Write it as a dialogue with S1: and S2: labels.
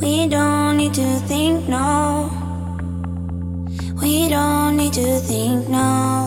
S1: We don't need to think, no. We don't need to think no